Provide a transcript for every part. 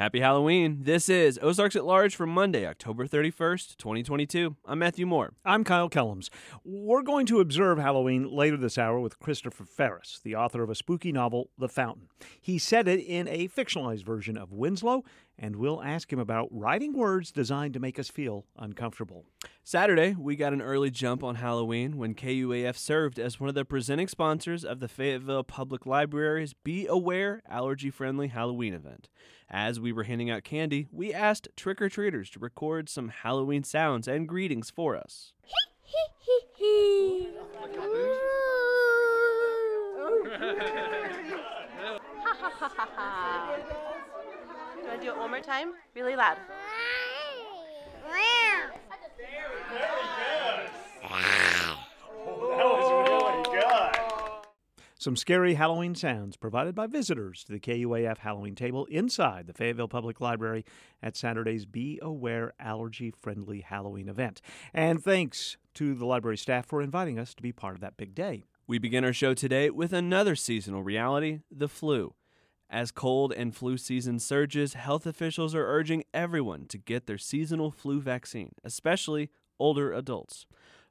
Happy Halloween. This is Ozarks at Large for Monday, October 31st, 2022. I'm Matthew Moore. I'm Kyle Kellums. We're going to observe Halloween later this hour with Christopher Farris, the author of a spooky novel, The Fountain. He said it in a fictionalized version of Winslow, and we'll ask him about writing words designed to make us feel uncomfortable. Saturday, we got an early jump on Halloween when KUAF served as one of the presenting sponsors of the Fayetteville Public Library's Be Aware Allergy Friendly Halloween event. As we were handing out candy, we asked trick or treaters to record some Halloween sounds and greetings for us. Do do it one more time? Really loud. Some scary Halloween sounds provided by visitors to the KUAF Halloween table inside the Fayetteville Public Library at Saturday's Be Aware Allergy Friendly Halloween event. And thanks to the library staff for inviting us to be part of that big day. We begin our show today with another seasonal reality the flu. As cold and flu season surges, health officials are urging everyone to get their seasonal flu vaccine, especially older adults.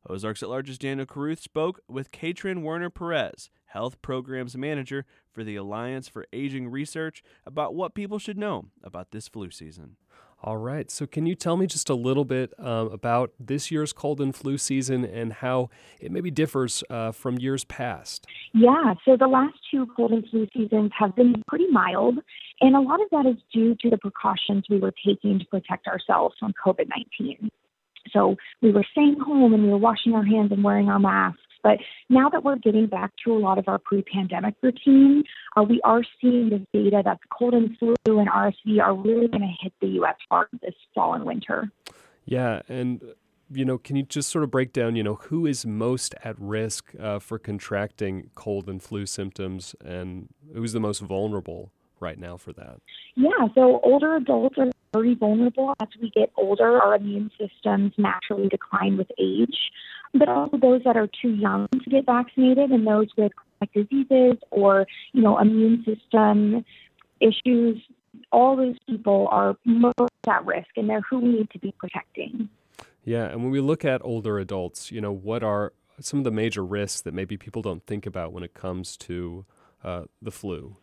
Ozarks at Large's Daniel Caruth spoke with Katrin Werner Perez, Health Programs Manager for the Alliance for Aging Research, about what people should know about this flu season. All right. So, can you tell me just a little bit um, about this year's cold and flu season and how it maybe differs uh, from years past? Yeah. So, the last two cold and flu seasons have been pretty mild. And a lot of that is due to the precautions we were taking to protect ourselves from COVID 19. So, we were staying home and we were washing our hands and wearing our masks. But now that we're getting back to a lot of our pre-pandemic routine, uh, we are seeing this data that cold and flu and RSV are really going to hit the U.S. hard this fall and winter. Yeah, and you know, can you just sort of break down, you know, who is most at risk uh, for contracting cold and flu symptoms, and who's the most vulnerable right now for that? Yeah, so older adults are very vulnerable as we get older. Our immune systems naturally decline with age but also those that are too young to get vaccinated and those with chronic diseases or, you know, immune system issues. All those people are most at risk and they're who we need to be protecting. Yeah, and when we look at older adults, you know, what are some of the major risks that maybe people don't think about when it comes to uh, the flu?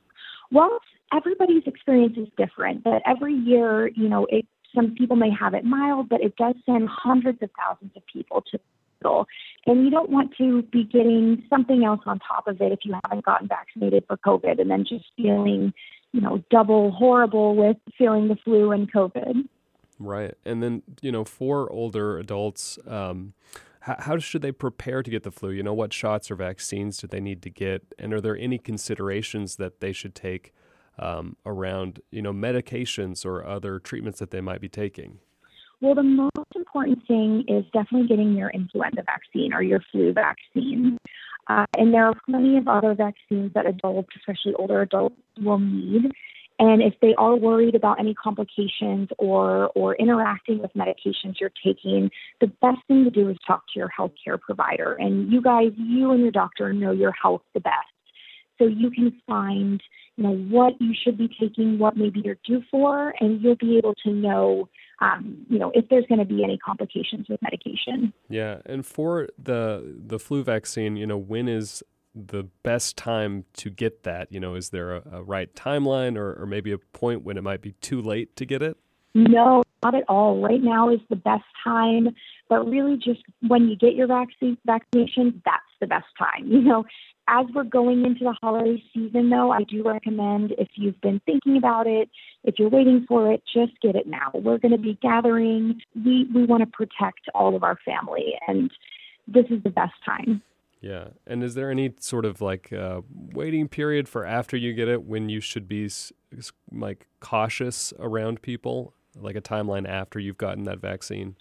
Well, everybody's experience is different, but every year, you know, it, some people may have it mild, but it does send hundreds of thousands of people to And you don't want to be getting something else on top of it if you haven't gotten vaccinated for COVID and then just feeling, you know, double horrible with feeling the flu and COVID. Right. And then, you know, for older adults, um, how, how should they prepare to get the flu? You know, what shots or vaccines do they need to get? And are there any considerations that they should take um, around, you know, medications or other treatments that they might be taking? Well, the most important thing is definitely getting your influenza vaccine or your flu vaccine. Uh, and there are plenty of other vaccines that adults, especially older adults, will need. And if they are worried about any complications or, or interacting with medications you're taking, the best thing to do is talk to your healthcare provider. And you guys, you and your doctor know your health the best. So you can find, you know, what you should be taking, what maybe you're due for, and you'll be able to know um, you know, if there's going to be any complications with medication. Yeah, and for the the flu vaccine, you know, when is the best time to get that? You know, is there a, a right timeline or, or maybe a point when it might be too late to get it? No, not at all. Right now is the best time, but really just when you get your vaccine vaccination, that's the best time. You know, as we're going into the holiday season, though, I do recommend if you've been thinking about it, if you're waiting for it, just get it now. We're going to be gathering. We we want to protect all of our family, and this is the best time. Yeah, and is there any sort of like uh, waiting period for after you get it when you should be like cautious around people, like a timeline after you've gotten that vaccine?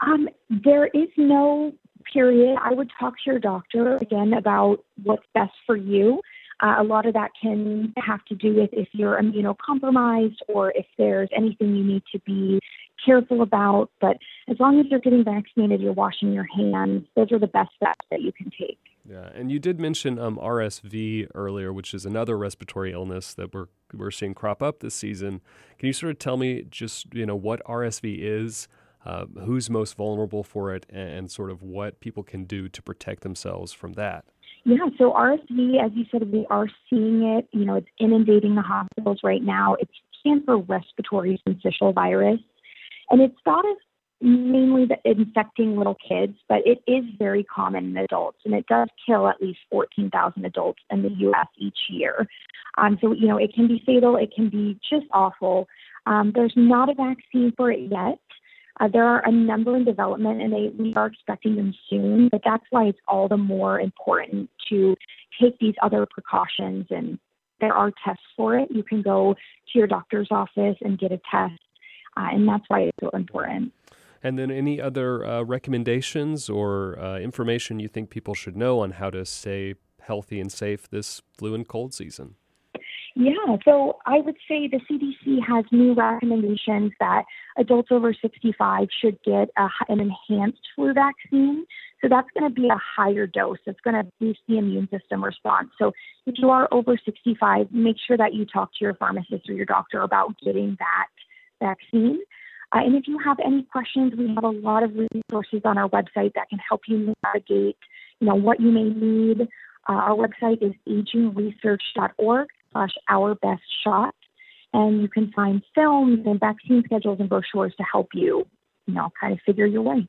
Um, there is no period, I would talk to your doctor again about what's best for you. Uh, a lot of that can have to do with if you're immunocompromised or if there's anything you need to be careful about. But as long as you're getting vaccinated, you're washing your hands, those are the best steps that you can take. Yeah, and you did mention um, RSV earlier, which is another respiratory illness that we're we're seeing crop up this season. Can you sort of tell me just you know what RSV is, uh, who's most vulnerable for it, and, sort of what people can do to protect themselves from that? Yeah, so RSV, as you said, we are seeing it. You know, it's inundating the hospitals right now. It stands for respiratory syncytial virus, and it's thought of mainly the infecting little kids, but it is very common in adults, and it does kill at least 14,000 adults in the U.S. each year. Um, so, you know, it can be fatal, it can be just awful. Um, there's not a vaccine for it yet. Uh, there are a number in development, and they, we are expecting them soon. But that's why it's all the more important to take these other precautions. And there are tests for it. You can go to your doctor's office and get a test, uh, and that's why it's so important. And then, any other uh, recommendations or uh, information you think people should know on how to stay healthy and safe this flu and cold season? Yeah, so I would say the CDC has new recommendations that adults over 65 should get a, an enhanced flu vaccine. So that's going to be a higher dose. It's going to boost the immune system response. So if you are over 65, make sure that you talk to your pharmacist or your doctor about getting that vaccine. Uh, and if you have any questions, we have a lot of resources on our website that can help you navigate, you know, what you may need. Uh, our website is agingresearch.org slash our best shot. And you can find films and vaccine schedules and brochures to help you, you know, kind of figure your way.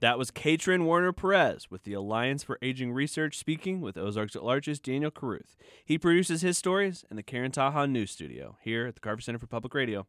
That was Katrin Warner Perez with the Alliance for Aging Research speaking with Ozarks at Large's Daniel Caruth. He produces his stories in the Karen Taha News Studio here at the Carver Center for Public Radio.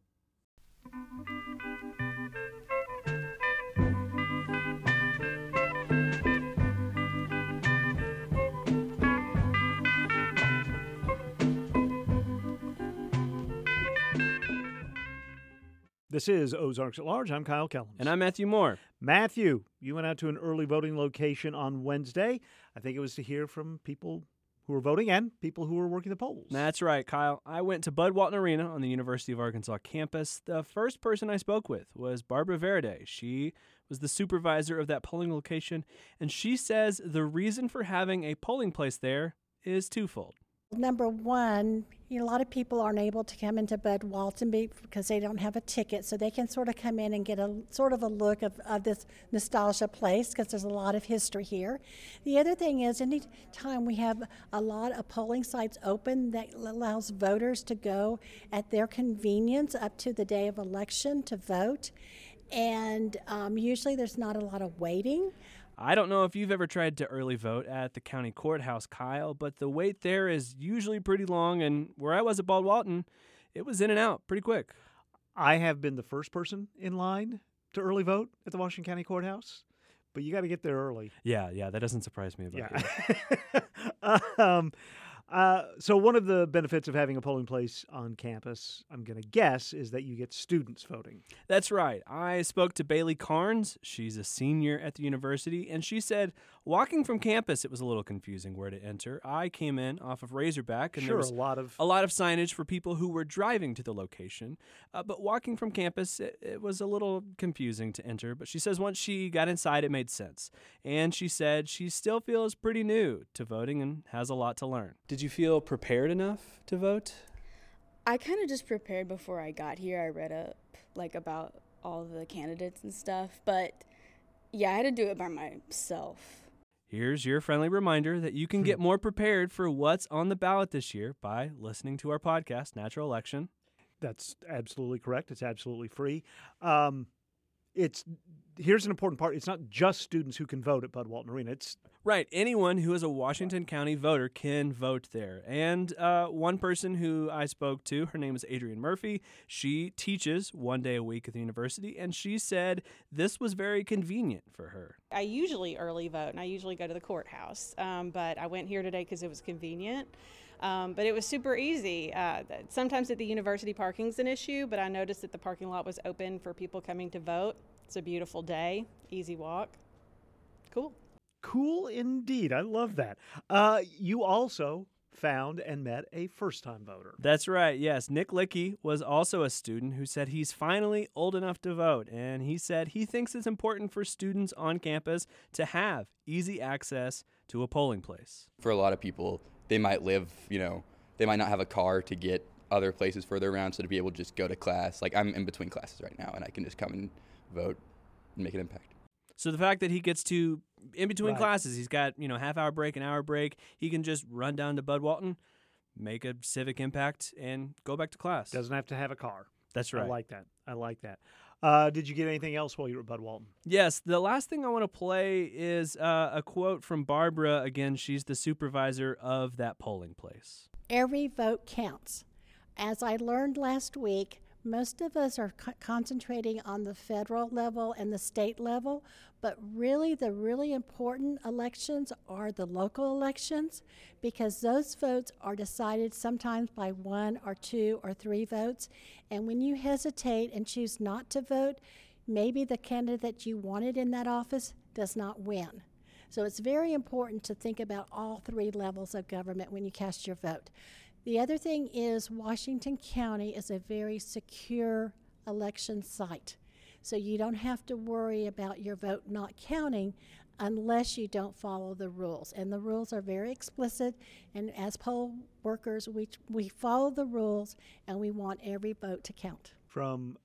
This is Ozarks at Large. I'm Kyle Kellums. And I'm Matthew Moore. Matthew, you went out to an early voting location on Wednesday. I think it was to hear from people who were voting and people who were working the polls. That's right, Kyle. I went to Bud Walton Arena on the University of Arkansas campus. The first person I spoke with was Barbara Verde. She was the supervisor of that polling location, and she says the reason for having a polling place there is twofold. Number one, you know, a lot of people aren't able to come into Bud Walton because they don't have a ticket, so they can sort of come in and get a sort of a look of, of this nostalgia place because there's a lot of history here. The other thing is, anytime we have a lot of polling sites open, that allows voters to go at their convenience up to the day of election to vote. And um, usually there's not a lot of waiting. I don't know if you've ever tried to early vote at the county courthouse, Kyle, but the wait there is usually pretty long. And where I was at Bud Walton, it was in and out pretty quick. I have been the first person in line to early vote at the Washington County Courthouse, but you got to get there early. Yeah, yeah, that doesn't surprise me about yeah. um, uh, so one of the benefits of having a polling place on campus, I'm going to guess, is that you get students voting. That's right. I spoke to Bailey Carnes. She's a senior at the university, and she said walking from campus it was a little confusing where to enter. I came in off of Razorback, and sure, there was a lot of a lot of signage for people who were driving to the location. Uh, but walking from campus, it, it was a little confusing to enter. But she says once she got inside, it made sense, and she said she still feels pretty new to voting and has a lot to learn. Did you feel prepared enough to vote? I kind of just prepared before I got here. I read up like about all the candidates and stuff, but yeah, I had to do it by myself. Here's your friendly reminder that you can get more prepared for what's on the ballot this year by listening to our podcast, Natural Election. That's absolutely correct. It's absolutely free. Um, it's here's an important part. It's not just students who can vote at Bud Walton Arena. It's right. Anyone who is a Washington County voter can vote there. And uh, one person who I spoke to, her name is Adrienne Murphy. She teaches one day a week at the university, and she said this was very convenient for her. I usually early vote, and I usually go to the courthouse, um, but I went here today because it was convenient. Um, but it was super easy. Uh, sometimes at the university, parking's an issue, but I noticed that the parking lot was open for people coming to vote. It's a beautiful day, easy walk. Cool. Cool indeed. I love that. Uh, you also found and met a first time voter. That's right. Yes. Nick Licky was also a student who said he's finally old enough to vote. And he said he thinks it's important for students on campus to have easy access to a polling place. For a lot of people, they might live, you know, they might not have a car to get other places further around. So to be able to just go to class, like I'm in between classes right now and I can just come and vote and make an impact. So the fact that he gets to in between Right. classes, he's got you know half hour break, an hour break. He can just run down to Bud Walton, make a civic impact, and go back to class. Doesn't have to have a car. That's right. I like that. I like that. Uh, did you get anything else while you were at Bud Walton? Yes, the last thing I want to play is uh, a quote from Barbara. Again, she's the supervisor of that polling place. Every vote counts. As I learned last week, most of us are co- concentrating on the federal level and the state level, but really the really important elections are the local elections because those votes are decided sometimes by one or two or three votes. And when you hesitate and choose not to vote, maybe the candidate you wanted in that office does not win. So it's very important to think about all three levels of government when you cast your vote. The other thing is Washington County is a very secure election site. So you don't have to worry about your vote not counting unless you don't follow the rules. And the rules are very explicit. And as poll workers, we, we follow the rules and we want every vote to count. From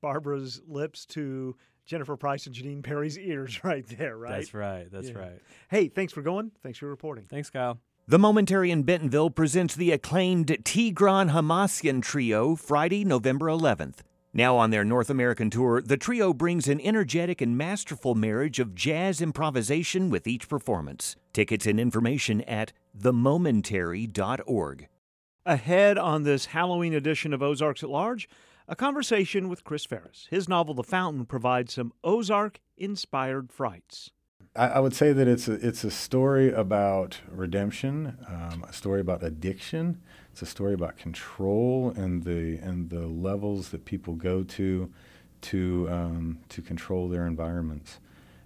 Barbara's lips to Jennifer Price and Janine Parry's ears, right there, right? That's right. That's Yeah. right. Hey, thanks for going. Thanks for reporting. Thanks, Kyle. The Momentary in Bentonville presents the acclaimed Tigran Hamasyan Trio Friday, November 11th. Now on their North American tour, the trio brings an energetic and masterful marriage of jazz improvisation with each performance. Tickets and information at themomentary.org. Ahead on this Halloween edition of Ozarks at Large, a conversation with Chris Farris. His novel The Fountain provides some Ozark inspired frights. I, I would say that it's a, it's a story about redemption, um, a story about addiction. It's a story about control and the and the levels that people go to to um, to control their environments.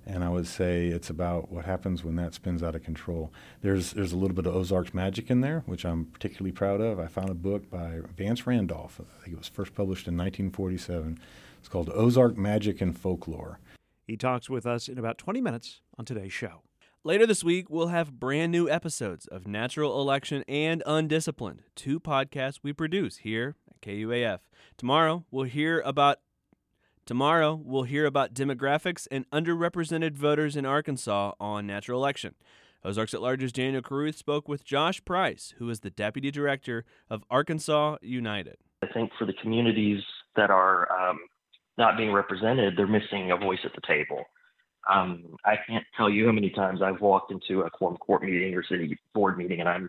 And I would say it's about what happens when that spins out of control. There's there's a little bit of Ozarks magic in there, which I'm particularly proud of. I found a book by Vance Randolph. I think it was first published in 1947. It's called Ozark Magic and Folklore. He talks with us in about 20 minutes on today's show. Later this week, we'll have brand new episodes of Natural Election and Undisciplined, two podcasts we produce here at KUAF. Tomorrow, we'll hear about Tomorrow, we'll hear about demographics and underrepresented voters in Arkansas on natural election. Ozarks at Large's Daniel Caruth spoke with Josh Price, who is the deputy director of Arkansas United. I think for the communities that are um, not being represented, they're missing a voice at the table. Um, I can't tell you how many times I've walked into a quorum court meeting or city board meeting, and I'm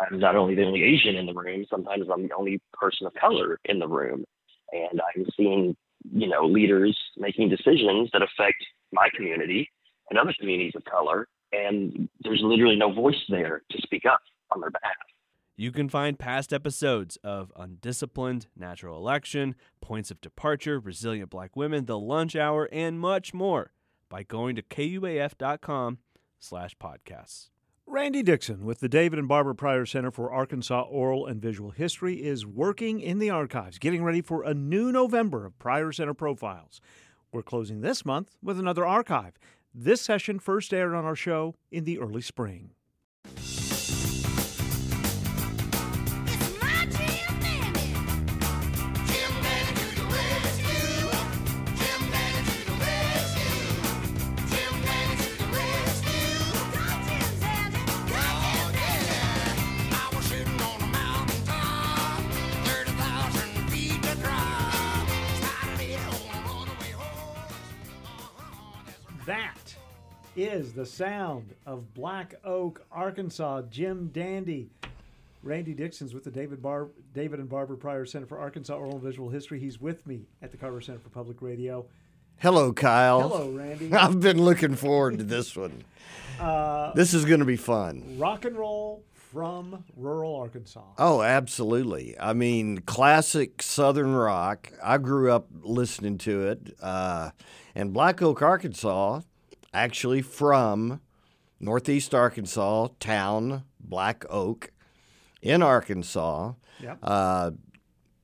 I'm not only the only Asian in the room. Sometimes I'm the only person of color in the room, and I'm seeing you know leaders making decisions that affect my community and other communities of color, and there's literally no voice there to speak up on their behalf. You can find past episodes of Undisciplined, Natural Election, Points of Departure, Resilient Black Women, The Lunch Hour, and much more by going to kuaf.com slash podcasts. Randy Dixon with the David and Barbara Pryor Center for Arkansas Oral and Visual History is working in the archives, getting ready for a new November of Pryor Center profiles. We're closing this month with another archive. This session first aired on our show in the early spring. Is the sound of Black Oak, Arkansas. Jim Dandy. Randy Dixon's with the David Bar- David and Barbara Pryor Center for Arkansas Oral and Visual History. He's with me at the Carver Center for Public Radio. Hello, Kyle. Hello, Randy. I've been looking forward to this one. Uh, this is going to be fun. rock and roll from rural Arkansas. Oh, absolutely. I mean, classic Southern rock. I grew up listening to it. Uh, and Black Oak, Arkansas, actually from Northeast Arkansas, town Black Oak. in Arkansas. Yep. Uh,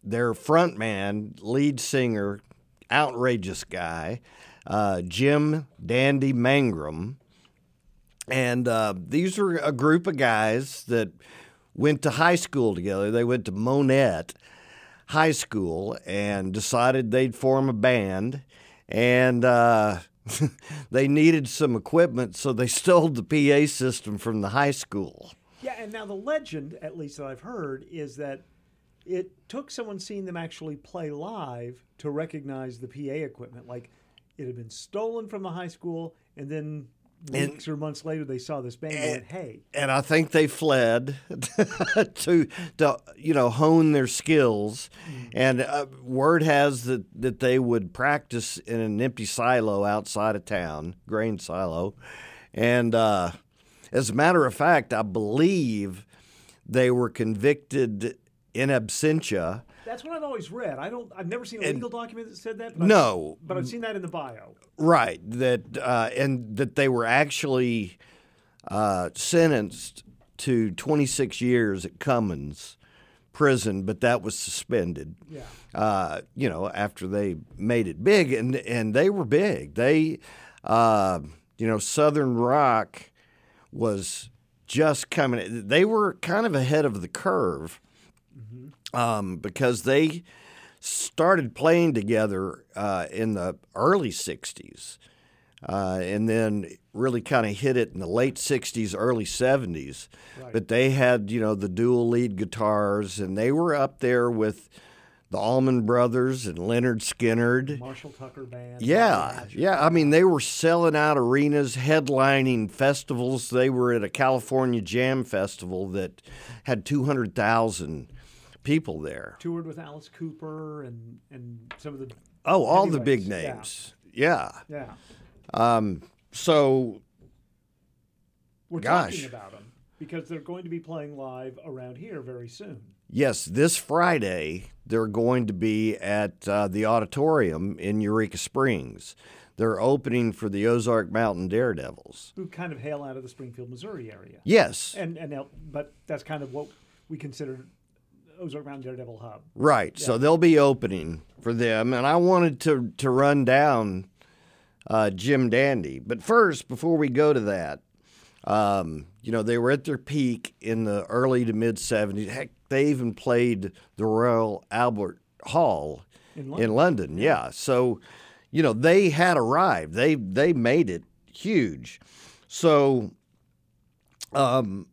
their front man, lead singer, outrageous guy, uh, Jim Dandy Mangrum. And uh, these are a group of guys that went to high school together. They went to Monette High School and decided they'd form a band. And uh, they needed some equipment, so they stole the PA system from the high school. Yeah, and now the legend, at least that I've heard, is that it took someone seeing them actually play live to recognize the PA equipment. Like it had been stolen from the high school, and then And- weeks or months later they saw this band and went, "Hey, and I think they fled to to you know hone their skills. And uh, word has that that they would practice in an empty silo outside of town, grain silo. And uh, as a matter of fact, I believe they were convicted in absentia. That's what I've always read." I don't. I've never seen a And- legal document that said that. But No. I've, but I've seen that in the bio. Right, that uh, and that they were actually uh, sentenced to 26 years at Cummins prison, but that was suspended. Yeah. Uh, you know, after they made it big, and and they were big. They, uh, you know, Southern Rock was just coming. They were kind of ahead of the curve um, because they started playing together uh, in the early 60s uh, and then really kind of hit it in the late 60s, early 70s. But they had, you know, the dual lead guitars and they were up there with the Allman Brothers and Lynyrd Skynyrd. Marshall Tucker band. Yeah, yeah. I mean, they were selling out arenas, headlining festivals. They were at a California Jam Festival that had 200,000 people there. toured with Alice Cooper and and some of the Oh, all the big heavyweights. Yeah. names. Yeah. Yeah. Um, so, We're Gosh. talking about them because they're going to be playing live around here very soon. yes, this Friday, they're going to be at uh, the auditorium in Eureka Springs. They're opening for the Ozark Mountain Daredevils. Who kind of hail out of the Springfield, Missouri area. Yes. And and but that's kind of what we consider Ozark Mountain Daredevil Hub. Right. So they'll be opening for them, and I wanted to to run down uh, Jim Dandy. But first, before we go to that, um, you know, they were at their peak in the early to mid '70s. Heck, they even played the Royal Albert Hall In in London. Yeah. So, you know, they had arrived. They they made it huge. So, um,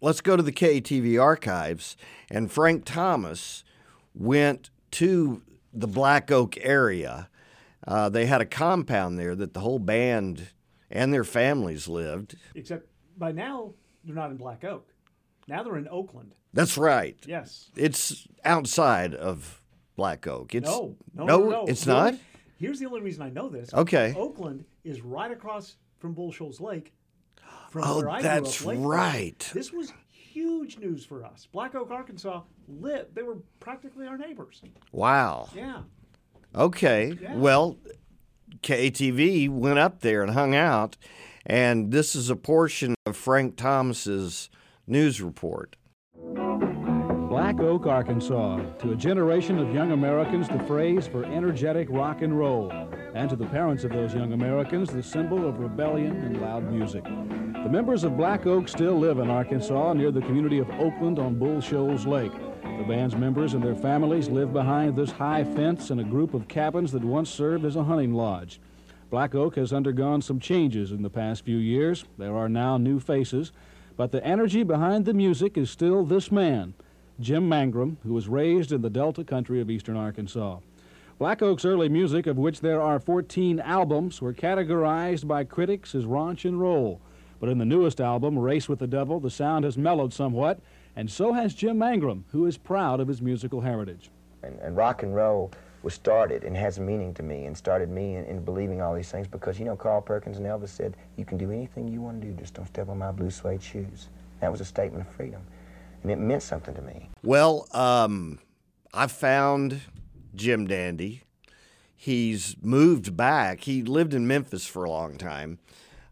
let's go to the KATV archives. And Frank Thomas went to the Black Oak area. Uh, they had a compound there that the whole band and their families lived. Except by now they're not in Black Oak. Now they're in Oakland. That's right. Yes. It's outside of Black Oak. It's no, no, no, no. it's The not. Here's the only reason I know this. Okay. Oakland is right across from Bull Shoals Lake. From Oh, that's up, right. This was huge news for us. Black Oak, Arkansas, lit. They were practically our neighbors. Wow. Yeah. Okay. Yeah. Well, KATV went up there and hung out, and this is a portion of Frank Thomas's news report. Black Oak, Arkansas. To a generation of young Americans, the phrase for energetic rock and roll. And to the parents of those young Americans, the symbol of rebellion and loud music. The members of Black Oak still live in Arkansas near the community of Oakland on Bull Shoals Lake. The band's members and their families live behind this high fence in a group of cabins that once served as a hunting lodge. Black Oak has undergone some changes in the past few years. There are now new faces, but the energy behind the music is still this man, Jim Mangrum, who was raised in the Delta country of eastern Arkansas. Black Oak's early music, of which there are 14 albums, were categorized by critics as raunch and roll. But in the newest album, Race with the Devil, the sound has mellowed somewhat, and so has Jim Mangrum, who is proud of his musical heritage. And, and rock and roll was started and has meaning to me and started me in, in believing all these things because, you know, Carl Perkins and Elvis said, you can do anything you want to do, just don't step on my blue suede shoes. That was a statement of freedom. It meant something to me. Well, um, I found Jim Dandy. He's moved back. He lived in Memphis for a long time.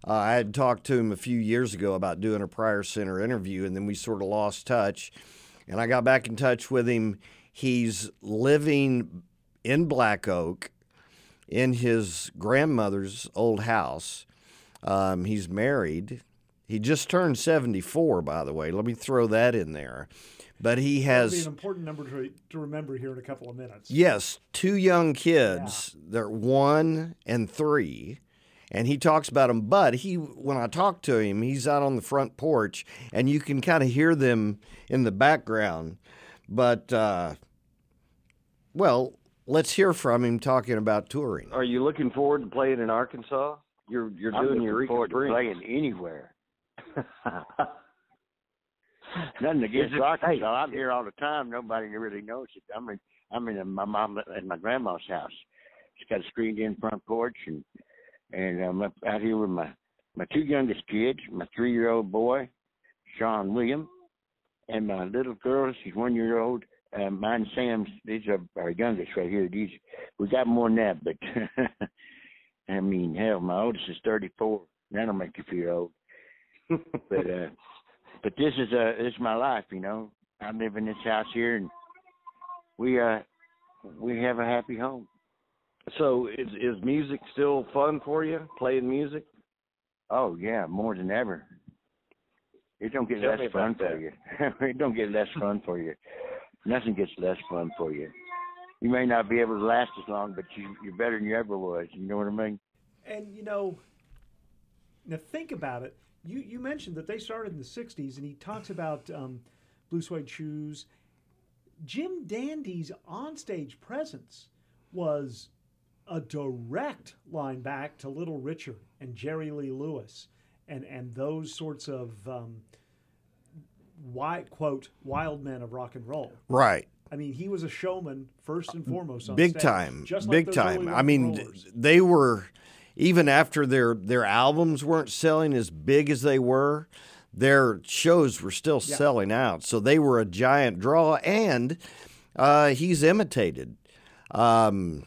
Uh, I had talked to him a few years ago about doing a Pryor Center interview, and then we sort of lost touch. And I got back in touch with him. He's living in Black Oak in his grandmother's old house. Um, he's married. He just turned 74, by the way. Let me throw that in there. But he That'll be has an important number to, to remember here in a couple of minutes. Yes, two young kids. They're one and three, and he talks about them. But he, when I talk to him, he's out on the front porch, and you can kind of hear them in the background. But uh, well, let's hear from him talking about touring. Are you looking forward to playing in Arkansas? You're you're I'm doing your forward to playing anywhere. Nothing against Arkansas. hey. I'm here all the time. Nobody really knows it. I'm in I'm in my mom and my grandma's house. She's got a screened in front porch and and I'm up out here with my my two youngest kids, my three year old boy, Sean William, and my little girl, she's one year old. Uh, mine Sam's these are our youngest right here. These we got more than that, but I mean hell, my oldest is thirty four. That'll make you feel old. But uh but this is uh this is my life, you know. I live in this house here and we uh we have a happy home. So is is music still fun for you? Playing music? Oh yeah, more than ever. It don't get Tell less fun for that. you. it don't get less fun for you. Nothing gets less fun for you. You may not be able to last as long, but you you're better than you ever was. You know what I mean? And you know, now think about it. You you mentioned that they started in the '60s, and he talks about um, blue suede shoes. Jim Dandy's onstage presence was a direct line back to Little Richard and Jerry Lee Lewis, and and those sorts of um, wi- quote wild men of rock and roll. Right. I mean, he was a showman first and foremost. On big stage, time just like big time i mean rollers. they were even after their their albums weren't selling as big as they were their shows were still Yeah. selling out so they were a giant draw and uh, he's imitated um,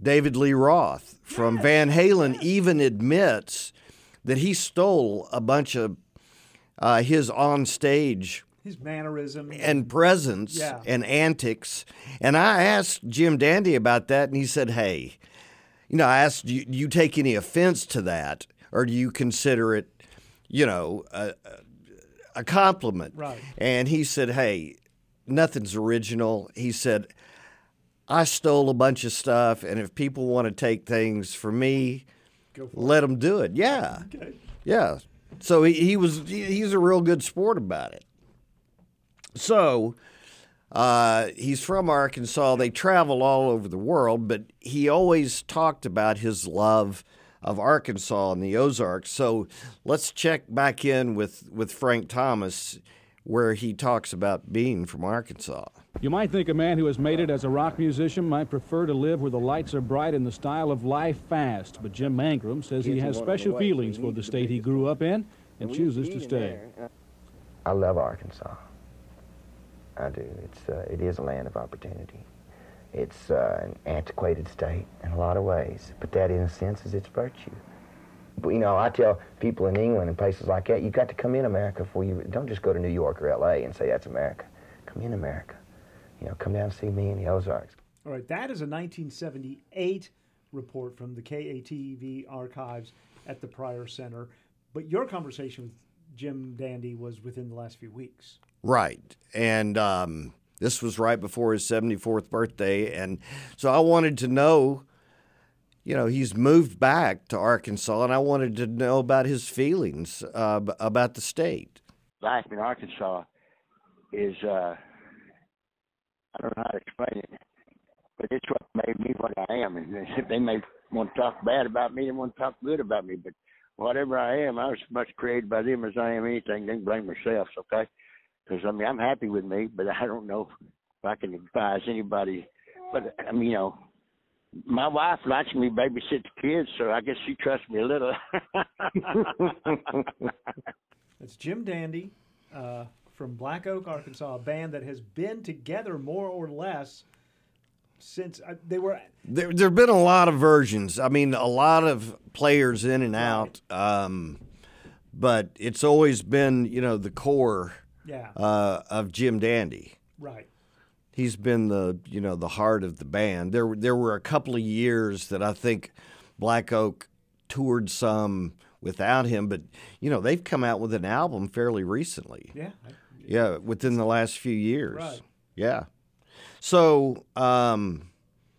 david lee roth from van halen even admits that he stole a bunch of uh, his on stage his mannerism and presence Yeah. and antics. And I asked Jim Dandy about that, and he said, "Hey, you know, I asked, do you, do you take any offense to that, or do you consider it, you know, a, a compliment?" Right. And he said, "Hey, nothing's original." He said, "I stole a bunch of stuff, and if people want to take things from me, let them do it." Yeah. Okay. Yeah. So he, he was he, he's a real good sport about it. So uh, he's from Arkansas. They travel all over the world, but he always talked about his love of Arkansas and the Ozarks. So let's check back in with, with Frank Thomas, where he talks about being from Arkansas. You might think a man who has made it as a rock musician might prefer to live where the lights are bright and the style of life fast, but Jim Mangrum says he has special feelings for the state he grew up in and chooses to stay. I love Arkansas. I do. It's uh, it is a land of opportunity. It's uh, an antiquated state in a lot of ways, but that, in a sense, is its virtue. But you know, I tell people in England and places like that, you got to come in America before you don't just go to New York or L.A. and say that's America. Come in America. You know, come down and see me in the Ozarks. All right, that is a 1978 report from the KATV archives at the Pryor Center. But your conversation with Jim Dandy was within the last few weeks. Right. And um, this was right before his 74th birthday. And so I wanted to know, you know, he's moved back to Arkansas, and I wanted to know about his feelings uh, about the state. Life in Arkansas is uh I don't know how to explain it. But it's what made me what I am. And they may want to talk bad about me, they want to talk good about me, but whatever I am, I was as much created by them as I am anything. They can blame themselves, okay? Because I mean, I'm happy with me, but I don't know if I can advise anybody. But I mean, you know, my wife likes me babysit the kids, so I guess she trusts me a little. That's Jim Dandy uh, from Black Oak, Arkansas, a band that has been together more or less since uh, they were. There there've been a lot of versions. I mean, a lot of players in and out. Um, but it's always been, you know, the core Yeah. uh, of Jim Dandy. Right. He's been the, you know, the heart of the band. There there were a couple of years that I think Black Oak toured some without him, but you know, they've come out with an album fairly recently. Yeah. Yeah, within the last few years. Right. Yeah. So, um,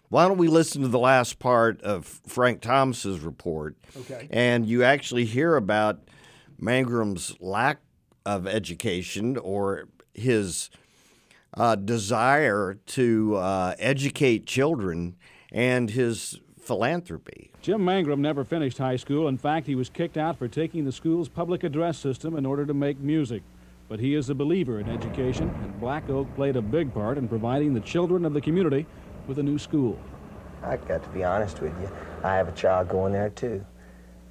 why don't we listen to the last part of Frank Thomas's report? Okay. And you actually hear about Mangrum's lack of education or his uh, desire to uh, educate children and his philanthropy. Jim Mangrum never finished high school. In fact, he was kicked out for taking the school's public address system in order to make music. But he is a believer in education, and Black Oak played a big part in providing the children of the community with a new school. I got to be honest with you. I have a child going there too.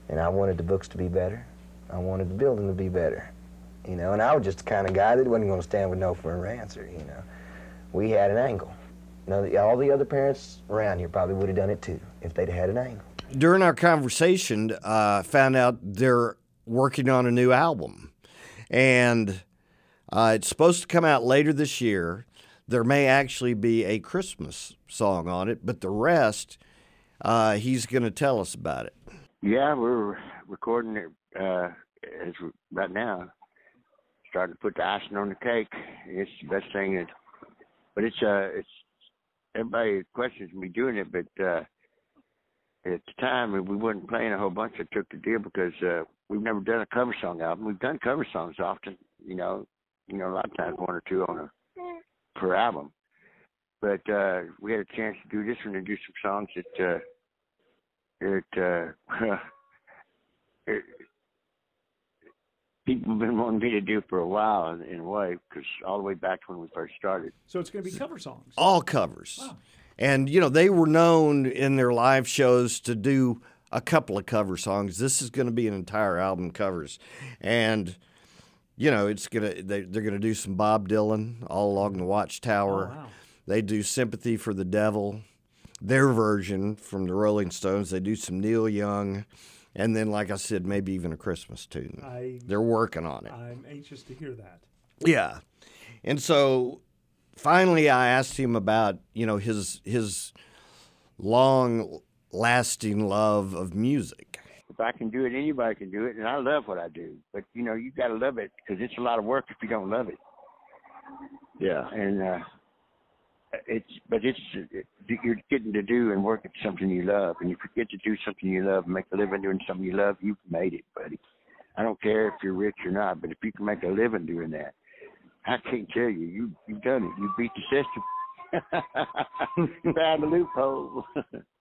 And I wanted the books to be better. I wanted the building to be better. You know, and I was just the kind of guy that wasn't going to stand with no for an answer, you know. We had an angle. Now, all the other parents around here probably would have done it too if they'd had an angle. During our conversation, uh, found out they're working on a new album, and uh, it's supposed to come out later this year. There may actually be a Christmas song on it, but the rest, uh, he's going to tell us about it. Yeah, we're recording it uh, as right now. Starting to put the icing on the cake. It's the best thing. That, but it's uh, it's everybody questions me doing it, but uh, at the time we weren't playing a whole bunch. I took the deal because uh, we've never done a cover song album. We've done cover songs often, you know, you know, a lot of times one or two on a per album. But uh, we had a chance to do this one and do some songs that uh, that uh, it, people have been wanting me to do for a while in, in a way, because all the way back to when we first started. So it's going to be cover songs. all covers. And you know, they were known in their live shows to do a couple of cover songs. This is going to be an entire album covers. And you know, it's to they, they're going to do some Bob Dylan all along the Watchtower. Oh, wow. They do Sympathy for the Devil, their version from the Rolling Stones. They do some Neil Young. And then, like I said, maybe even a Christmas tune. I- They're working on it. I'm anxious to hear that. Yeah. And so finally I asked him about, you know, his his long lasting love of music. If I can do it, anybody can do it, and I love what I do. But you know, you got to love it because it's a lot of work if you don't love it. Yeah, and uh, it's but it's it, you're getting to do and work at something you love, and if you get to do something you love and make a living doing something you love, you've made it, buddy. I don't care if you're rich or not, but if you can make a living doing that, I can't tell you, you you've done it. You beat the system. you found a loophole.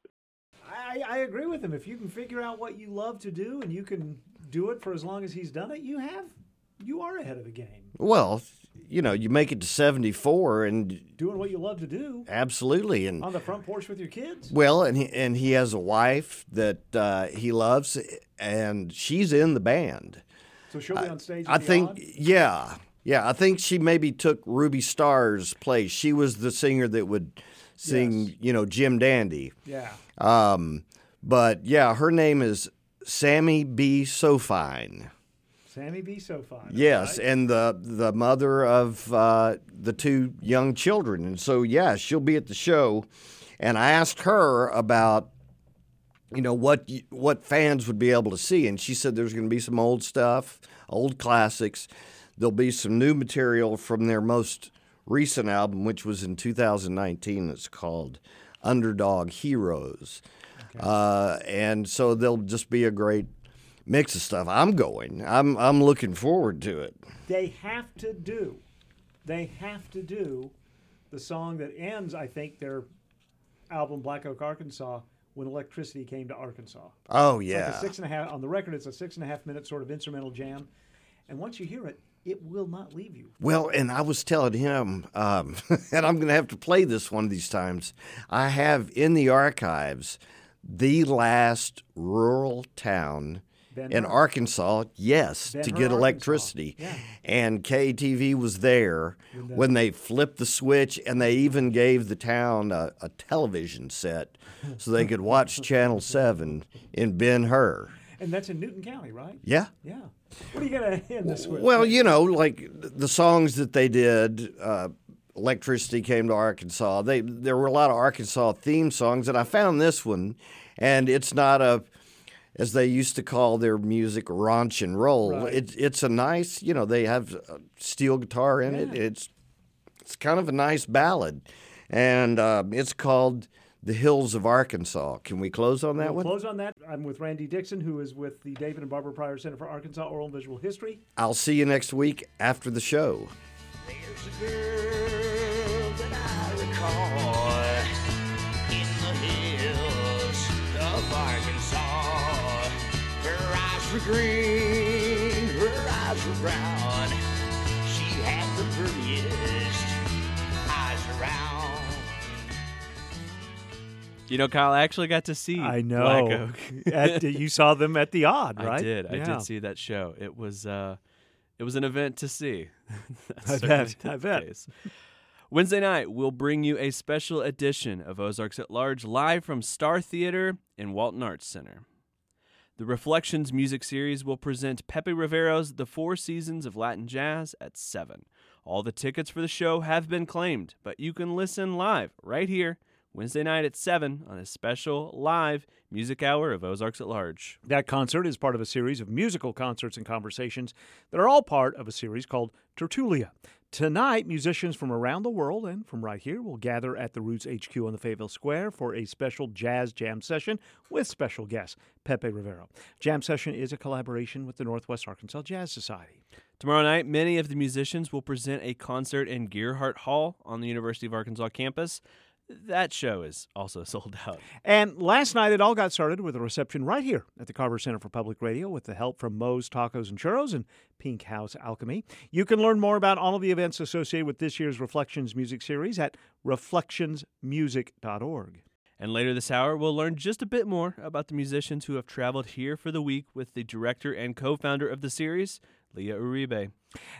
I, I agree with him. If you can figure out what you love to do and you can do it for as long as he's done it, you have you are ahead of the game. Well, you know, you make it to 74 and Doing what you love to do absolutely and on the front porch with your kids. well, and he, and he has a wife that uh, he loves and she's in the band. So she'll be on stage. I the think, Odd? yeah, yeah. I think she maybe took Ruby Starr's place. She was the singer that would sing, you know, Jim Dandy. Yeah. Um, but yeah, her name is Sammy B. Sofine. Sammy B. so fine. Yes, and the the mother of uh, the two young children, and so yeah, she'll be at the show. And I asked her about, you know, what what fans would be able to see, and she said there's going to be some old stuff, old classics. There'll be some new material from their most recent album, which was in 2019. It's called Underdog Heroes, uh, and so there'll just be a great mix of stuff. I'm going. I'm I'm looking forward to it. They have to do. They have to do the song that ends. I think their album Black Oak, Arkansas, when electricity came to Arkansas. Oh, yeah. like a six and a half on the record. It's a six and a half minute sort of instrumental jam, and once you hear it, it will not leave you. Well, and I was telling him, um, and I'm going to have to play this one of these times. I have in the archives the last rural town in Arkansas, yes, Ben to get electricity. Yeah. And KATV was there When the- when they flipped the switch, and they even gave the town a, a television set so they could watch Channel 7 in Ben Hur. And that's in Newton County, right? Yeah. Yeah. What are you going to end this with? Well, you know, like the songs that they did, uh, Electricity Came to Arkansas, they, there were a lot of Arkansas theme songs, and I found this one, and it's not a, as they used to call their music, raunch and roll. Right. It, it's a nice, you know, they have steel guitar in it. It's, it's kind of a nice ballad, and uh, it's called The Hills of Arkansas. Can we close on that we'll one? close on that. I'm with Randy Dixon, who is with the David and Barbara Pryor Center for Arkansas Oral and Visual History. I'll see you next week after the show. in the hills of Arkansas. Her green, her eyes were brown. She had the prettiest eyes around. You know, Kyle, I actually got to see I know. Black Oak. At- you saw them at the Odd, right? I did. I did see that show. It was uh, it was an event to see. I bet. I bet. case. Wednesday night, we'll bring you a special edition of Ozarks at Large live from Starr Theater in Walton Arts Center. The Reflections music series will present Pepe Rivero's The Four Seasons of Latin Jazz at 7. All the tickets for the show have been claimed, but you can listen live right here Wednesday night at 7 on a special live music hour of Ozarks at Large. That concert is part of a series of musical concerts and conversations that are all part of a series called Tertulia. Tonight, musicians from around the world and from right here will gather at the Roots HQ on the Fayetteville Square for a special jazz jam session with special guest Pepe Rivero. Jam session is a collaboration with the Northwest Arkansas Jazz Society. Tomorrow night, many of the musicians will present a concert in Gearhart Hall on the University of Arkansas campus. That show is also sold out. And last night, it all got started with a reception right here at the Carver Center for Public Radio with the help from Moe's Tacos and Churros and Pink House Alchemy. You can learn more about all of the events associated with this year's Reflections Music Series at reflectionsmusic.org. And later this hour, we'll learn just a bit more about the musicians who have traveled here for the week with the director and co founder of the series, Leah Uribe.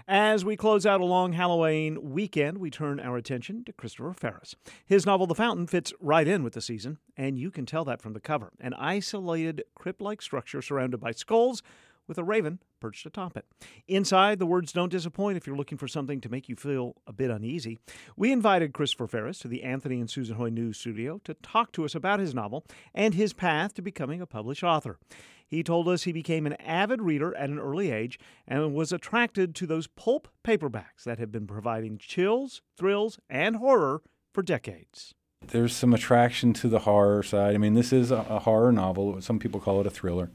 As we close out a long Halloween weekend, we turn our attention to Christopher Farris. His novel, The Fountain, fits right in with the season, and you can tell that from the cover. An isolated crypt like structure surrounded by skulls with a raven perched atop it. Inside, the words don't disappoint if you're looking for something to make you feel a bit uneasy. We invited Christopher Farris to the Anthony and Susan Hoy News Studio to talk to us about his novel and his path to becoming a published author. He told us he became an avid reader at an early age and was attracted to those pulp paperbacks that have been providing chills, thrills, and horror for decades. There's some attraction to the horror side. I mean, this is a, horror novel. Some people call it a thriller.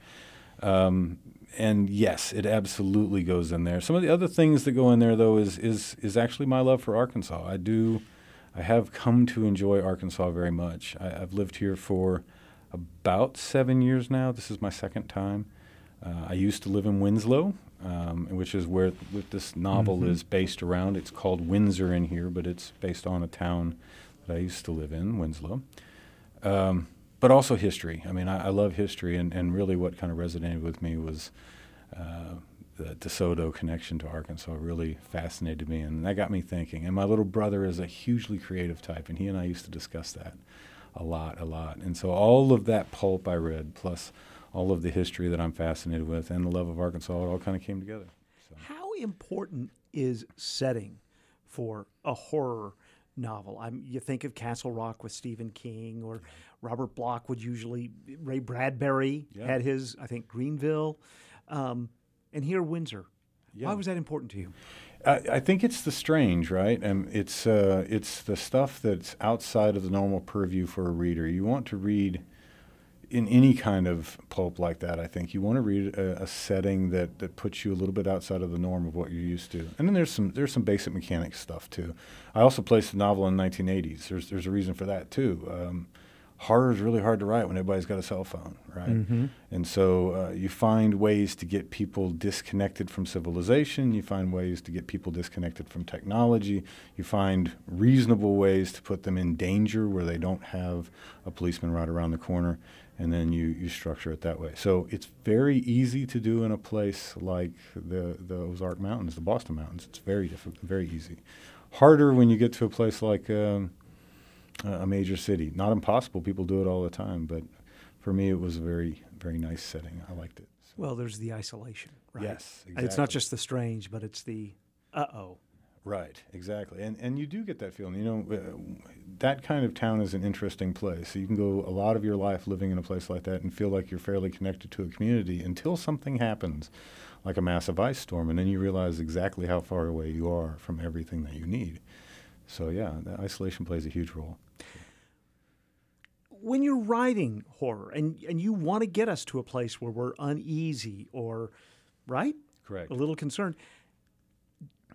Um, and yes, it absolutely goes in there. Some of the other things that go in there, though, is is is actually my love for Arkansas. I do, I have come to enjoy Arkansas very much. I, I've lived here for about seven years now. This is my second time. Uh, I used to live in Winslow, um, which is where th- this novel Mhm. is based around. It's called Windsor in here, but it's based on a town that I used to live in, Winslow. Um, but also history. I mean, I, I love history, and, and really what kind of resonated with me was uh, the DeSoto connection to Arkansas really fascinated me, and that got me thinking. And my little brother is a hugely creative type, and he and I used to discuss that a lot, a lot. And so all of that pulp I read, plus all of the history that I'm fascinated with, and the love of Arkansas, it all kind of came together. How important is setting for a horror novel? I'm, you think of Castle Rock with Stephen King, or Robert Bloch would usually, Ray Bradbury Yeah. had his, I think, Greenville, um, and here Windsor. Yeah. Why was that important to you? I, I think it's the strange, right? And it's uh, it's the stuff that's outside of the normal purview for a reader. You want to read in any kind of pulp like that. I think you want to read a, a setting that, that puts you a little bit outside of the norm of what you're used to. And then there's some there's some basic mechanics stuff too. I also placed the novel in the 1980s. There's there's a reason for that too. Um, horror is really hard to write when everybody's got a cell phone, right? Mhm. And so uh, you find ways to get people disconnected from civilization. You find ways to get people disconnected from technology. You find reasonable ways to put them in danger where they don't have a policeman right around the corner. And then you, you structure it that way. So it's very easy to do in a place like the, the Ozark Mountains, the Boston Mountains. It's very difficult, very easy. Harder when you get to a place like um, a major city. Not impossible. People do it all the time. But for me, it was a very, very nice setting. I liked it. Well, there's the isolation, right? Yes, And It's not just the strange, but it's the uh oh. Right, exactly, and and you do get that feeling. You know, uh, that kind of town is an interesting place. You can go a lot of your life living in a place like that and feel like you're fairly connected to a community until something happens, like a massive ice storm, and then you realize exactly how far away you are from everything that you need. So yeah, isolation plays a huge role. When you're writing horror and, and you want to get us to a place where we're uneasy or, right? Correct. A little concerned.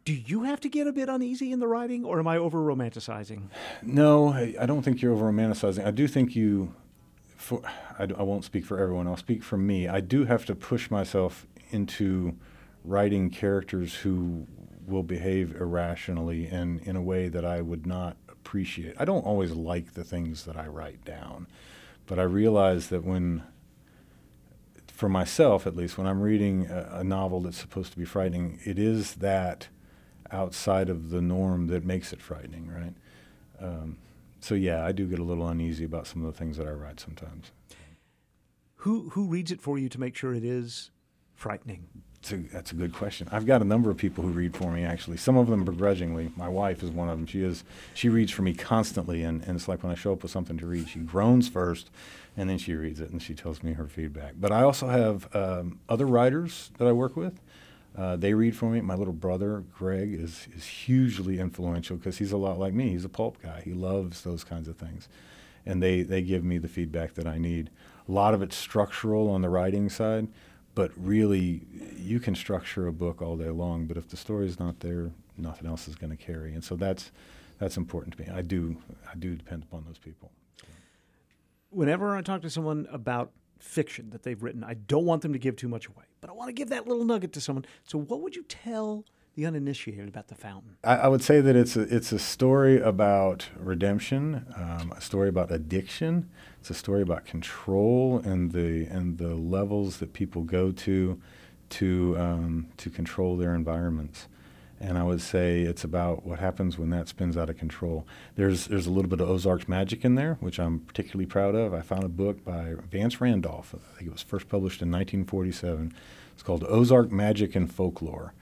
Do you have to get a bit uneasy in the writing, or am I over romanticizing? No, I, I don't think you're over romanticizing. I do think you, for, I, I won't speak for everyone, I'll speak for me. I do have to push myself into writing characters who will behave irrationally and in a way that I would not appreciate. I don't always like the things that I write down, but I realize that when, for myself at least, when I'm reading a, a novel that's supposed to be frightening, it is that outside of the norm that makes it frightening, right? Um, so yeah, I do get a little uneasy about some of the things that I write sometimes. Who who reads it for you to make sure it is frightening? A, that's a good question. I've got a number of people who read for me actually. Some of them begrudgingly. My wife is one of them. She is she reads for me constantly, and, and it's like when I show up with something to read, she groans first, and then she reads it and she tells me her feedback. But I also have um, other writers that I work with. Uh, they read for me. My little brother Greg is is hugely influential because he's a lot like me. He's a pulp guy. He loves those kinds of things, and they they give me the feedback that I need. A lot of it's structural on the writing side, but really you can structure a book all day long. But if the story's not there, nothing else is going to carry. And so that's that's important to me. I do I do depend upon those people. Whenever I talk to someone about fiction that they've written, I don't want them to give too much away, but I want to give that little nugget to someone. So, what would you tell the uninitiated about the fountain? I, I would say that it's a, it's a story about redemption, um, a story about addiction. It's a story about control and the and the levels that people go to to um, to control their environments. And I would say it's about what happens when that spins out of control. There's there's a little bit of Ozark's magic in there, which I'm particularly proud of. I found a book by Vance Randolph. I think it was first published in 1947. It's called Ozark Magic and Folklore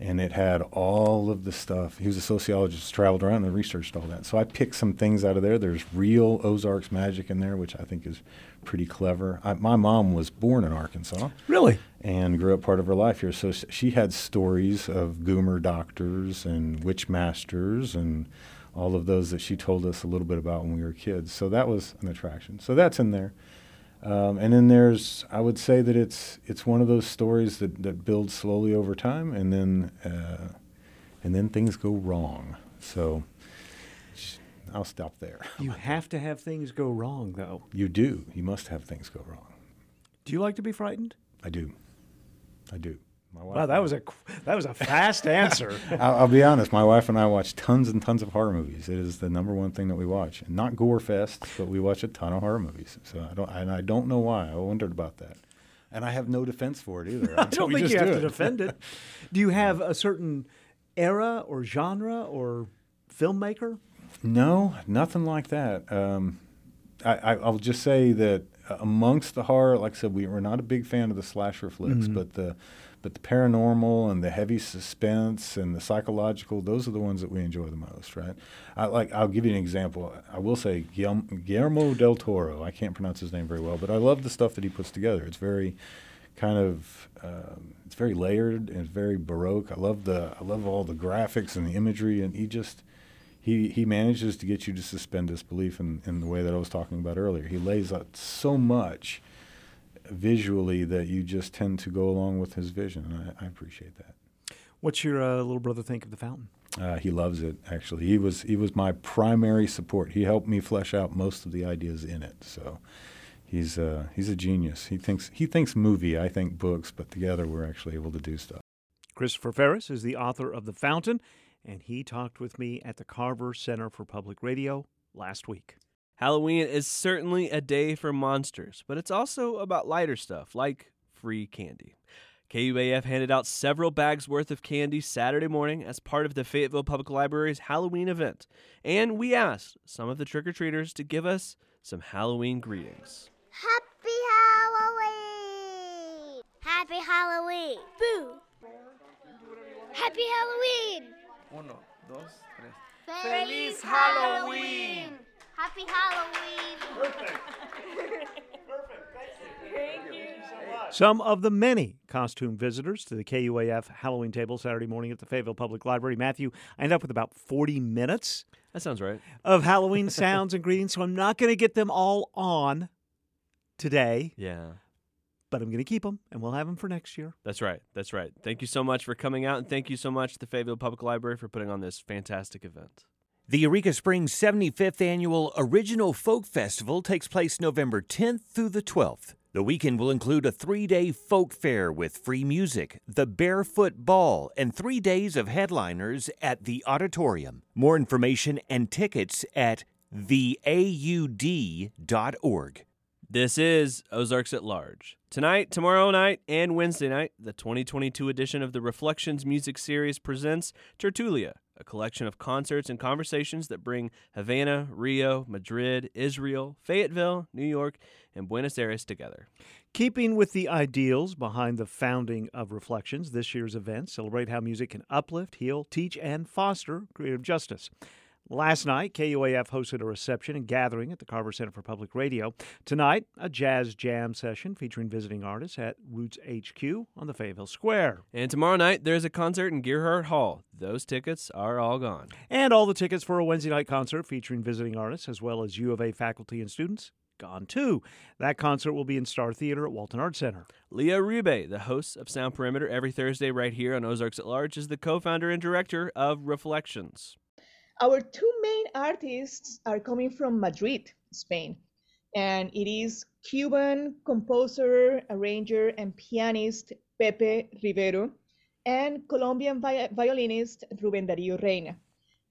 and it had all of the stuff. He was a sociologist, traveled around and researched all that. So I picked some things out of there. There's real Ozarks magic in there, which I think is pretty clever. I, my mom was born in Arkansas. Really? And grew up part of her life here. So she had stories of goomer doctors and witch masters and all of those that she told us a little bit about when we were kids. So that was an attraction. So that's in there. Um, and then there's, I would say that it's it's one of those stories that, that builds slowly over time, and then uh, and then things go wrong. So I'll stop there. You have to have things go wrong, though. You do. You must have things go wrong. Do you like to be frightened? I do. I do. My wife Wow, that was a that was a fast answer. I'll, I'll be honest. My wife and I watch tons and tons of horror movies. It is the number one thing that we watch, and not gore fest, but we watch a ton of horror movies. So I don't, and I don't know why. I wondered about that, and I have no defense for it either. I don't think you have do to defend it. Do you have a certain era or genre or filmmaker? No, nothing like that. Um, I, I, I'll just say that amongst the horror, like I said, we, we're not a big fan of the slasher flicks, Mhm. but the but the paranormal and the heavy suspense and the psychological, those are the ones that we enjoy the most, right? I like. I'll give you an example. I will say Guillermo, del Toro. I can't pronounce his name very well, but I love the stuff that he puts together. It's very kind of um, it's very layered and very baroque. I love the I love all the graphics and the imagery, and he just he he manages to get you to suspend disbelief in, in the way that I was talking about earlier. He lays out so much visually that you just tend to go along with his vision, I, I appreciate that. What's your uh, little brother think of the fountain? Uh, he loves it. Actually, he was he was my primary support. He helped me flesh out most of the ideas in it. So he's uh, he's a genius. He thinks he thinks movie. I think books, but together we're actually able to do stuff. Christopher Farris is the author of The Fountain, and he talked with me at the Carver Center for Public Radio last week. Halloween is certainly a day for monsters, but it's also about lighter stuff like free candy. KUAF handed out several bags worth of candy Saturday morning as part of the Fayetteville Public Library's Halloween event, and we asked some of the trick or treaters to give us some Halloween greetings. Happy Halloween! Happy Halloween! Boo! Happy Halloween! Uno, dos, tres. Feliz Halloween! Happy Halloween! Perfect. Perfect. Thank you. So much. Some of the many costume visitors to the KUAF Halloween table Saturday morning at the Fayetteville Public Library. Matthew, I end up with about 40 minutes. That sounds right. Of Halloween sounds and greetings, so I'm not going to get them all on today. Yeah. But I'm going to keep them, and we'll have them for next year. That's right. That's right. Thank you so much for coming out, and thank you so much to the Fayetteville Public Library for putting on this fantastic event. The Eureka Springs 75th Annual Original Folk Festival takes place November 10th through the 12th. The weekend will include a three day folk fair with free music, the Barefoot Ball, and three days of headliners at the auditorium. More information and tickets at theaud.org. This is Ozarks at Large. Tonight, tomorrow night, and Wednesday night, the 2022 edition of the Reflections Music Series presents Tertulia, a collection of concerts and conversations that bring Havana, Rio, Madrid, Israel, Fayetteville, New York, and Buenos Aires together. Keeping with the ideals behind the founding of Reflections, this year's events celebrate how music can uplift, heal, teach, and foster creative justice. Last night, KUAF hosted a reception and gathering at the Carver Center for Public Radio. Tonight, a jazz jam session featuring visiting artists at Roots HQ on the Fayetteville Square. And tomorrow night, there's a concert in Gearhart Hall. Those tickets are all gone. And all the tickets for a Wednesday night concert featuring visiting artists as well as U of A faculty and students gone too. That concert will be in Starr Theater at Walton Arts Center. Leah Uribe, the host of Sound Perimeter every Thursday right here on Ozarks at Large, is the co founder and director of Reflections. Our two main artists are coming from Madrid, Spain, and it is Cuban composer, arranger, and pianist Pepe Rivero and Colombian vi- violinist Ruben Dario Reina.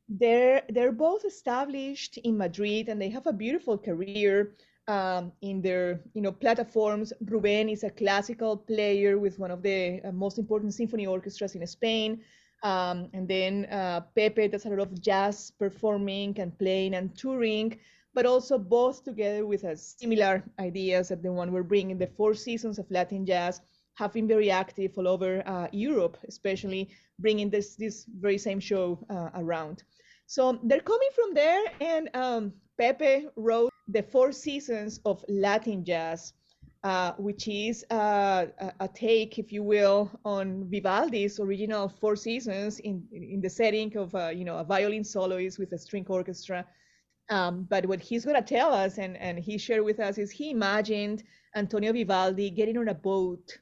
They're, they're both established in Madrid and they have a beautiful career um, in their you know platforms. Ruben is a classical player with one of the uh, most important symphony orchestras in Spain. Um, and then uh, Pepe does a lot of jazz performing and playing and touring, but also both together with a similar ideas that the one we're bringing, the four seasons of Latin jazz, have been very active all over uh, Europe, especially bringing this this very same show uh, around. So they're coming from there, and um, Pepe wrote the four seasons of Latin jazz uh, which is uh, a, take, if you will, on Vivaldi's original Four Seasons in in the setting of uh, you know a violin soloist with a string orchestra. Um, but what he's going to tell us, and and he shared with us, is he imagined Antonio Vivaldi getting on a boat,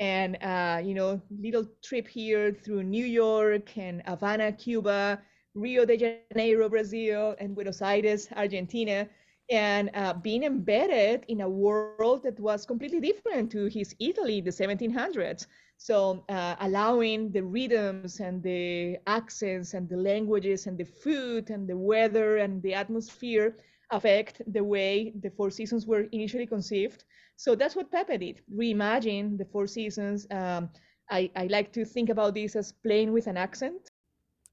and uh, you know little trip here through New York and Havana, Cuba, Rio de Janeiro, Brazil, and Buenos Aires, Argentina and uh, being embedded in a world that was completely different to his Italy the 1700s. So uh, allowing the rhythms and the accents and the languages and the food and the weather and the atmosphere affect the way the Four Seasons were initially conceived. So that's what Pepe did, reimagine the Four Seasons. Um, I, I like to think about this as playing with an accent.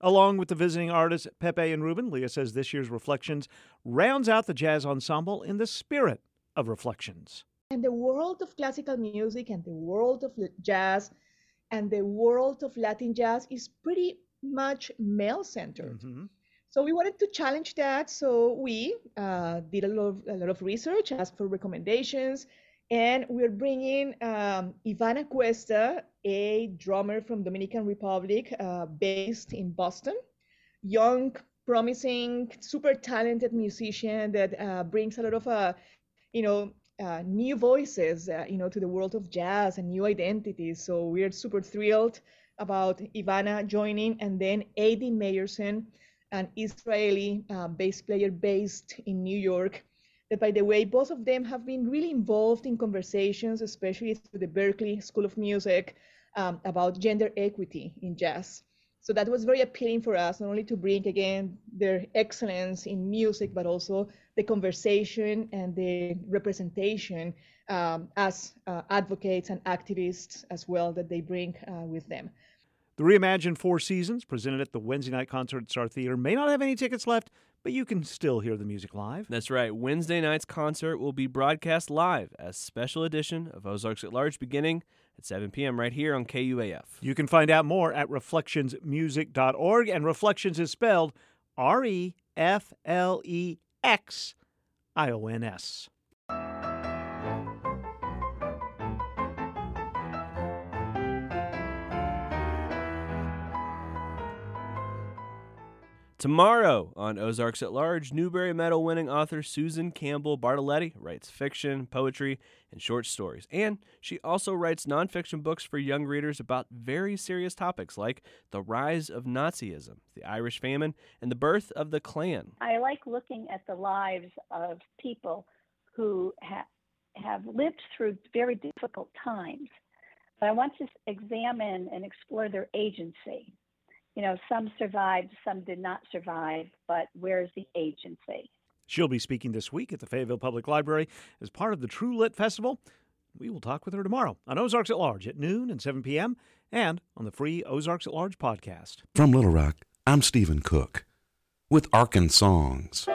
Along with the visiting artists Pepe and Ruben, Leah says this year's Reflections rounds out the jazz ensemble in the spirit of Reflections. And the world of classical music and the world of jazz and the world of Latin jazz is pretty much male centered. Mm-hmm. So we wanted to challenge that. So we uh, did a lot, of, a lot of research, asked for recommendations, and we're bringing um, Ivana Cuesta, a drummer from Dominican Republic, uh, based in Boston, young, promising, super talented musician that uh, brings a lot of, uh, you know, uh, new voices, uh, you know, to the world of jazz and new identities. So we're super thrilled about Ivana joining, and then Adi Meyerson, an Israeli uh, bass player based in New York. That, by the way, both of them have been really involved in conversations, especially through the Berklee School of Music, um, about gender equity in jazz. So that was very appealing for us, not only to bring again their excellence in music, but also the conversation and the representation um, as uh, advocates and activists as well that they bring uh, with them. The reimagined Four Seasons, presented at the Wednesday night concert at Starr Theater, may not have any tickets left, but you can still hear the music live. That's right. Wednesday night's concert will be broadcast live as special edition of Ozarks at Large beginning at 7 p.m. right here on KUAF. You can find out more at reflectionsmusic.org, and Reflections is spelled R E F L E X I O N S. Tomorrow on Ozarks at Large, Newbery Medal winning author Susan Campbell Bartoletti writes fiction, poetry, and short stories. And she also writes nonfiction books for young readers about very serious topics like the rise of Nazism, the Irish famine, and the birth of the Klan. I like looking at the lives of people who ha- have lived through very difficult times. But I want to examine and explore their agency you know, some survived, some did not survive, but where's the agency? She'll be speaking this week at the Fayetteville Public Library as part of the True Lit Festival. We will talk with her tomorrow on Ozarks at Large at noon and 7 p.m. and on the free Ozarks at Large podcast. From Little Rock, I'm Stephen Cook with Arkansongs.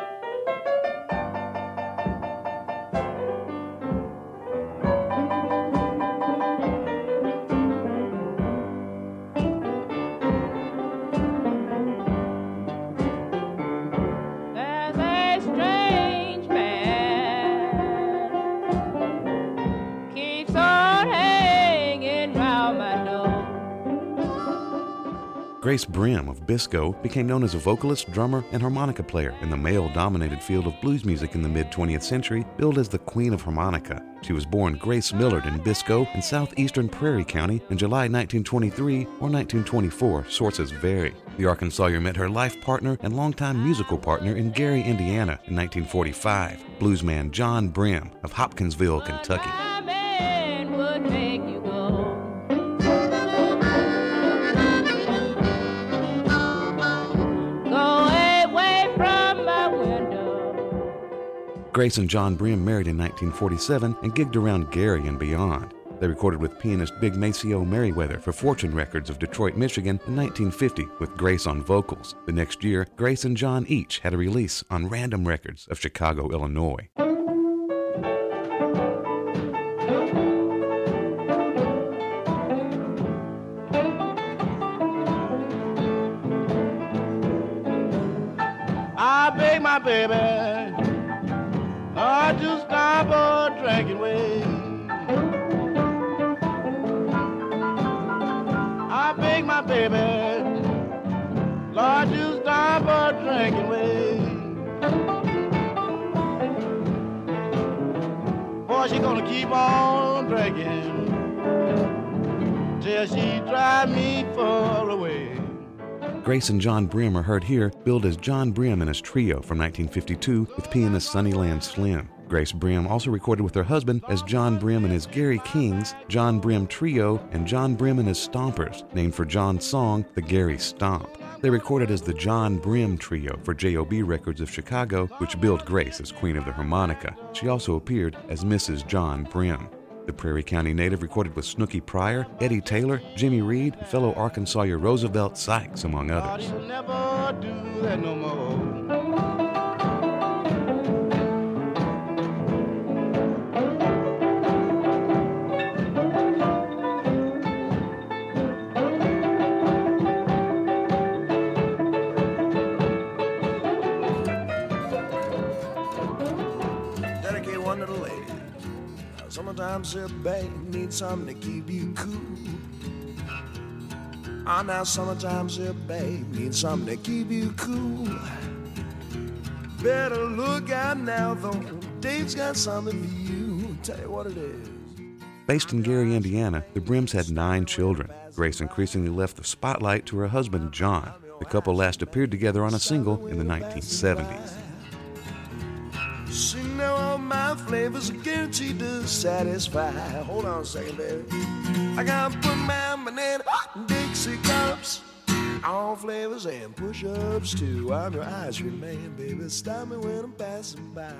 Grace Brim of Biscoe became known as a vocalist, drummer, and harmonica player in the male dominated field of blues music in the mid 20th century, billed as the Queen of Harmonica. She was born Grace Millard in Biscoe in southeastern Prairie County in July 1923 or 1924, sources vary. The Arkansawyer met her life partner and longtime musical partner in Gary, Indiana in 1945, bluesman John Brim of Hopkinsville, Kentucky. Grace and John Brim married in 1947 and gigged around Gary and beyond. They recorded with pianist Big Maceo Merriweather for Fortune Records of Detroit, Michigan in 1950 with Grace on vocals. The next year, Grace and John each had a release on Random Records of Chicago, Illinois. Drinking way. I beg my baby, Lord, you stop her drinking way. Boy, she gonna keep on drinking till she drive me far away. Grace and John Brim are heard here, billed as John Brim and his trio from 1952 with pianist Sunnyland Slim. Grace Brim also recorded with her husband as John Brim and his Gary Kings, John Brim Trio, and John Brim and his Stompers, named for John's song, The Gary Stomp. They recorded as the John Brim Trio for JOB Records of Chicago, which billed Grace as Queen of the Harmonica. She also appeared as Mrs. John Brim. The Prairie County native recorded with Snooky Pryor, Eddie Taylor, Jimmy Reed, and fellow Arkansawyer Roosevelt Sykes, among others. Sometimes a babe needs something to keep you cool. Ah, now sometimes a babe needs something to keep you cool. Better look out now, though. Dave's got something for you. Tell you what it is. Based in Gary, Indiana, the Brims had nine children. Grace increasingly left the spotlight to her husband, John. The couple last appeared together on a single in the 1970s. Now all my flavors are guaranteed to satisfy. Hold on a second, baby. I gotta put my banana in Dixie cups. All flavors and push-ups too. I'm your ice cream man, baby. Stop me when I'm passing by.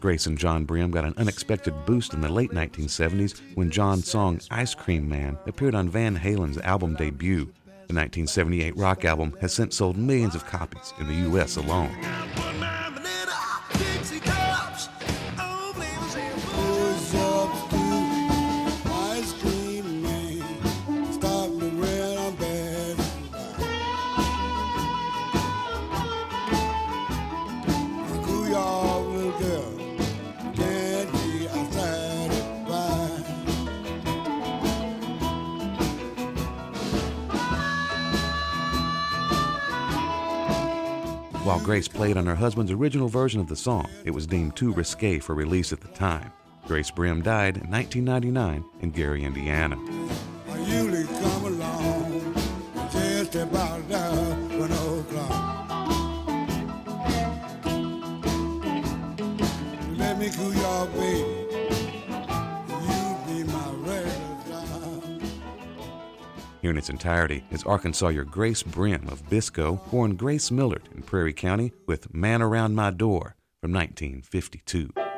Grace and John Brim got an unexpected boost in the late 1970s when John's song Ice Cream Man appeared on Van Halen's album debut. The 1978 rock album has since sold millions of copies in the U.S. alone. Grace played on her husband's original version of the song, it was deemed too risque for release at the time. Grace Brim died in 1999 in Gary, Indiana. Here in its entirety is Arkansawyer Grace Brim of Biscoe, born Grace Millard in Prairie County with Man Around My Door from 1952.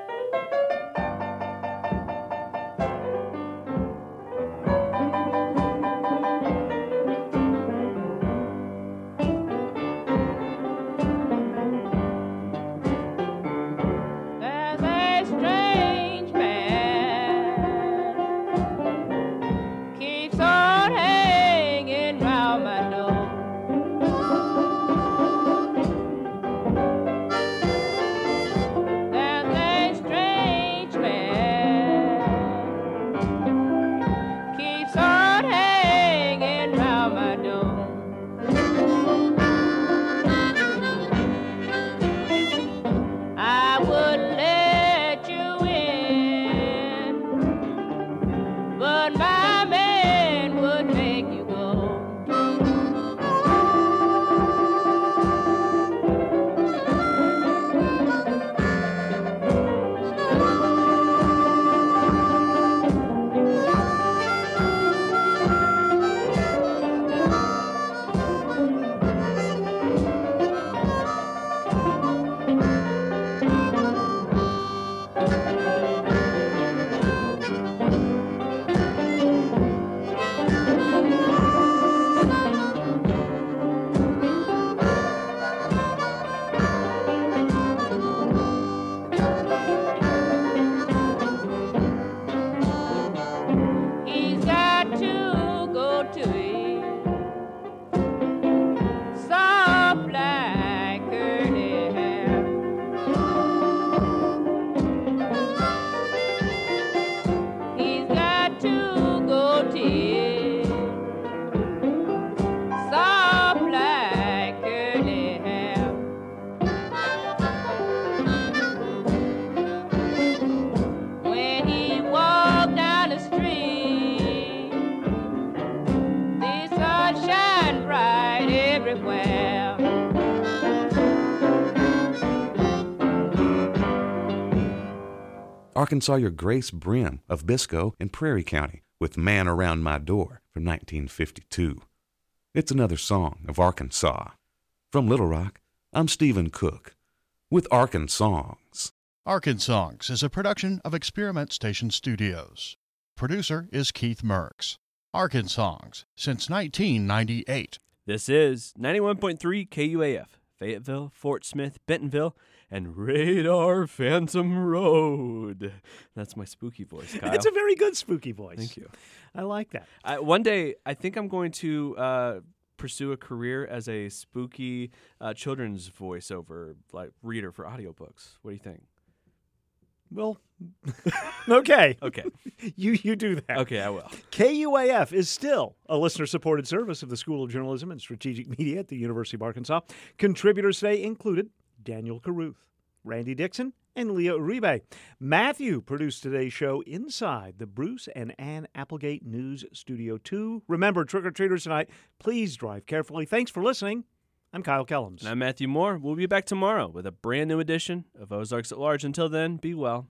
Arkansawyer Grace Brim of Biscoe in Prairie County with Man Around My Door from 1952. It's another song of Arkansas. From Little Rock, I'm Stephen Cook with Arkansongs. Arkansongs is a production of Experiment Station Studios. Producer is Keith Merks. Arkansongs since 1998. This is 91.3 KUAF, Fayetteville, Fort Smith, Bentonville, and Radar Phantom Road. That's my spooky voice, Kyle. It's a very good spooky voice. Thank you. I like that. I, one day, I think I'm going to uh, pursue a career as a spooky uh, children's voiceover like reader for audiobooks. What do you think? Well, okay. Okay. you you do that. Okay, I will. KUAF is still a listener supported service of the School of Journalism and Strategic Media at the University of Arkansas. Contributors today included Daniel Caruth, Randy Dixon, and Leah Uribe. Matthew produced today's show inside the Bruce and Ann Applegate News Studio 2. Remember, trick or treaters tonight, please drive carefully. Thanks for listening. I'm Kyle Kellums. And I'm Matthew Moore. We'll be back tomorrow with a brand new edition of Ozarks at Large. Until then, be well.